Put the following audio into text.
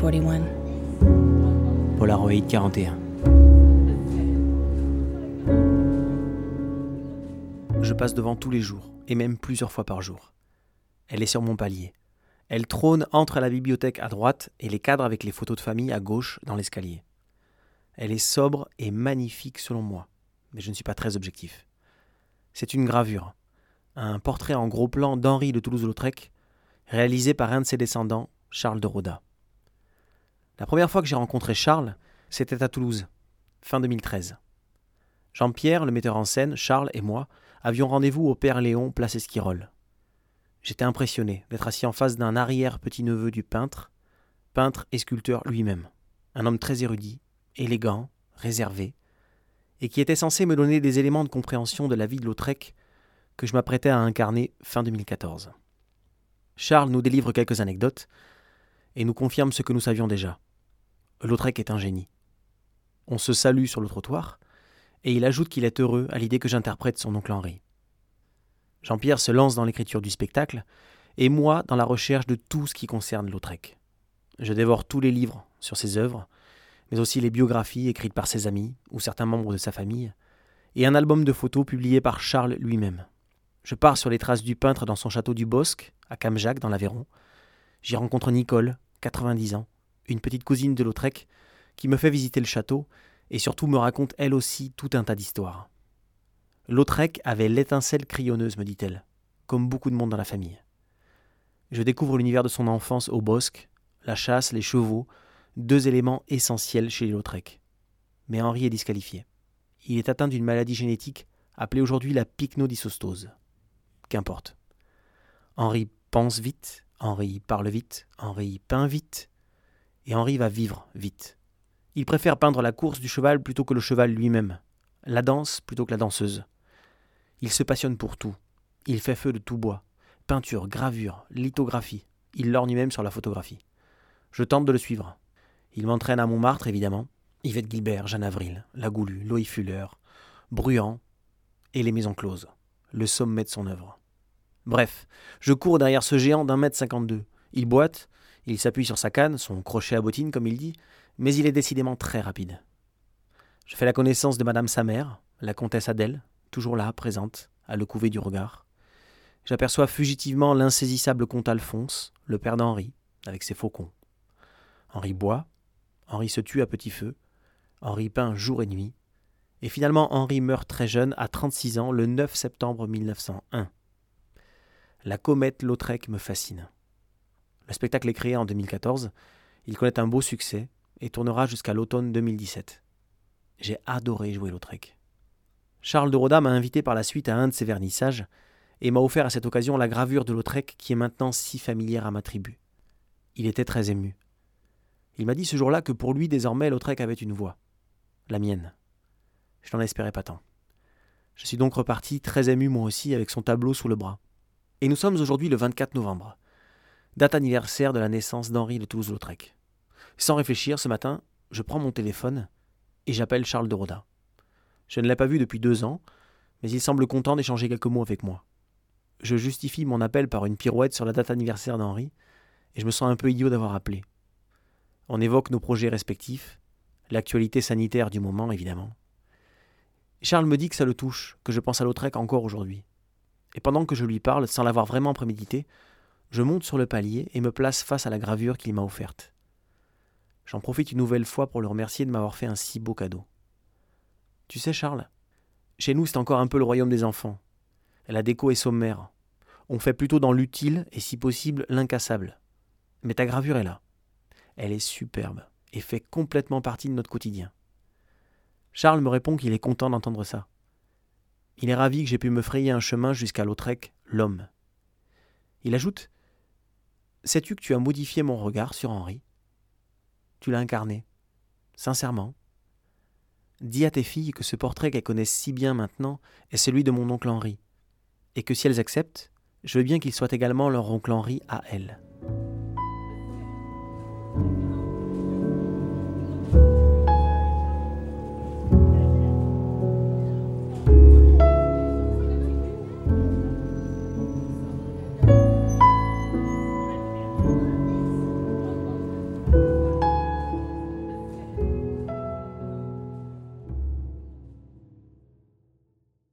41. Polaroid 41. Je passe devant tous les jours, et même plusieurs fois par jour. Elle est sur mon palier. Elle trône entre la bibliothèque à droite et les cadres avec les photos de famille à gauche dans l'escalier. Elle est sobre et magnifique selon moi, mais je ne suis pas très objectif. C'est une gravure, un portrait en gros plan d'Henri de Toulouse-Lautrec, réalisé par un de ses descendants, Charles de Roda. La première fois que j'ai rencontré Charles, c'était à Toulouse, fin 2013. Jean-Pierre, le metteur en scène, Charles et moi avions rendez-vous au Père Léon, place Esquirol. J'étais impressionné d'être assis en face d'un arrière-petit-neveu du peintre, peintre et sculpteur lui-même, un homme très érudit, élégant, réservé, et qui était censé me donner des éléments de compréhension de la vie de Lautrec que je m'apprêtais à incarner fin 2014. Charles nous délivre quelques anecdotes et nous confirme ce que nous savions déjà. Lautrec est un génie. On se salue sur le trottoir, et il ajoute qu'il est heureux à l'idée que j'interprète son oncle Henri. Jean-Pierre se lance dans l'écriture du spectacle, et moi dans la recherche de tout ce qui concerne Lautrec. Je dévore tous les livres sur ses œuvres, mais aussi les biographies écrites par ses amis ou certains membres de sa famille, et un album de photos publié par Charles lui-même. Je pars sur les traces du peintre dans son château du Bosque, à Camjac, dans l'Aveyron. J'y rencontre Nicole, 90 ans, une petite cousine de Lautrec, qui me fait visiter le château et surtout me raconte elle aussi tout un tas d'histoires. Lautrec avait l'étincelle crayonneuse, me dit-elle, comme beaucoup de monde dans la famille. Je découvre l'univers de son enfance au Bosque, la chasse, les chevaux, deux éléments essentiels chez les Lautrec. Mais Henri est disqualifié. Il est atteint d'une maladie génétique appelée aujourd'hui la pycnodysostose. Qu'importe. Henri pense vite, Henri parle vite, Henri peint vite, et Henri va vivre vite. Il préfère peindre la course du cheval plutôt que le cheval lui-même, la danse plutôt que la danseuse. Il se passionne pour tout. Il fait feu de tout bois. Peinture, gravure, lithographie. Il lorgne même sur la photographie. Je tente de le suivre. Il m'entraîne à Montmartre, évidemment. Yvette Gilbert, Jeanne Avril, La Goulue, Loïc Fuller, Bruant et les Maisons Closes le sommet de son œuvre. Bref, je cours derrière ce géant d'un mètre cinquante-deux. Il boite, il s'appuie sur sa canne, son crochet à bottine comme il dit, mais il est décidément très rapide. Je fais la connaissance de Madame sa mère, la comtesse Adèle, toujours là, présente, à le couver du regard. J'aperçois fugitivement l'insaisissable comte Alphonse, le père d'Henri, avec ses faucons. Henri boit, Henri se tue à petit feu, Henri peint jour et nuit, et finalement, Henri meurt très jeune, à 36 ans, le 9 septembre 1901. La comète Lautrec me fascine. Le spectacle est créé en 2014, il connaît un beau succès et tournera jusqu'à l'automne 2017. J'ai adoré jouer Lautrec. Charles de Roda m'a invité par la suite à un de ses vernissages et m'a offert à cette occasion la gravure de Lautrec qui est maintenant si familière à ma tribu. Il était très ému. Il m'a dit ce jour-là que pour lui désormais Lautrec avait une voix, la mienne. Je n'en espérais pas tant. Je suis donc reparti très ému moi aussi avec son tableau sous le bras. Et nous sommes aujourd'hui le 24 novembre, date anniversaire de la naissance d'Henri de Toulouse-Lautrec. Sans réfléchir, ce matin, je prends mon téléphone et j'appelle Charles de Rodin. Je ne l'ai pas vu depuis deux ans, mais il semble content d'échanger quelques mots avec moi. Je justifie mon appel par une pirouette sur la date anniversaire d'Henri, et je me sens un peu idiot d'avoir appelé. On évoque nos projets respectifs, l'actualité sanitaire du moment évidemment, Charles me dit que ça le touche, que je pense à Lautrec encore aujourd'hui. Et pendant que je lui parle, sans l'avoir vraiment prémédité, je monte sur le palier et me place face à la gravure qu'il m'a offerte. J'en profite une nouvelle fois pour le remercier de m'avoir fait un si beau cadeau. Tu sais, Charles, chez nous c'est encore un peu le royaume des enfants. La déco est sommaire. On fait plutôt dans l'utile et si possible l'incassable. Mais ta gravure est là. Elle est superbe et fait complètement partie de notre quotidien. Charles me répond qu'il est content d'entendre ça. Il est ravi que j'ai pu me frayer un chemin jusqu'à Lautrec, l'homme. Il ajoute Sais-tu que tu as modifié mon regard sur Henri? Tu l'as incarné, sincèrement. Dis à tes filles que ce portrait qu'elles connaissent si bien maintenant est celui de mon oncle Henri, et que si elles acceptent, je veux bien qu'il soit également leur oncle Henri à elles.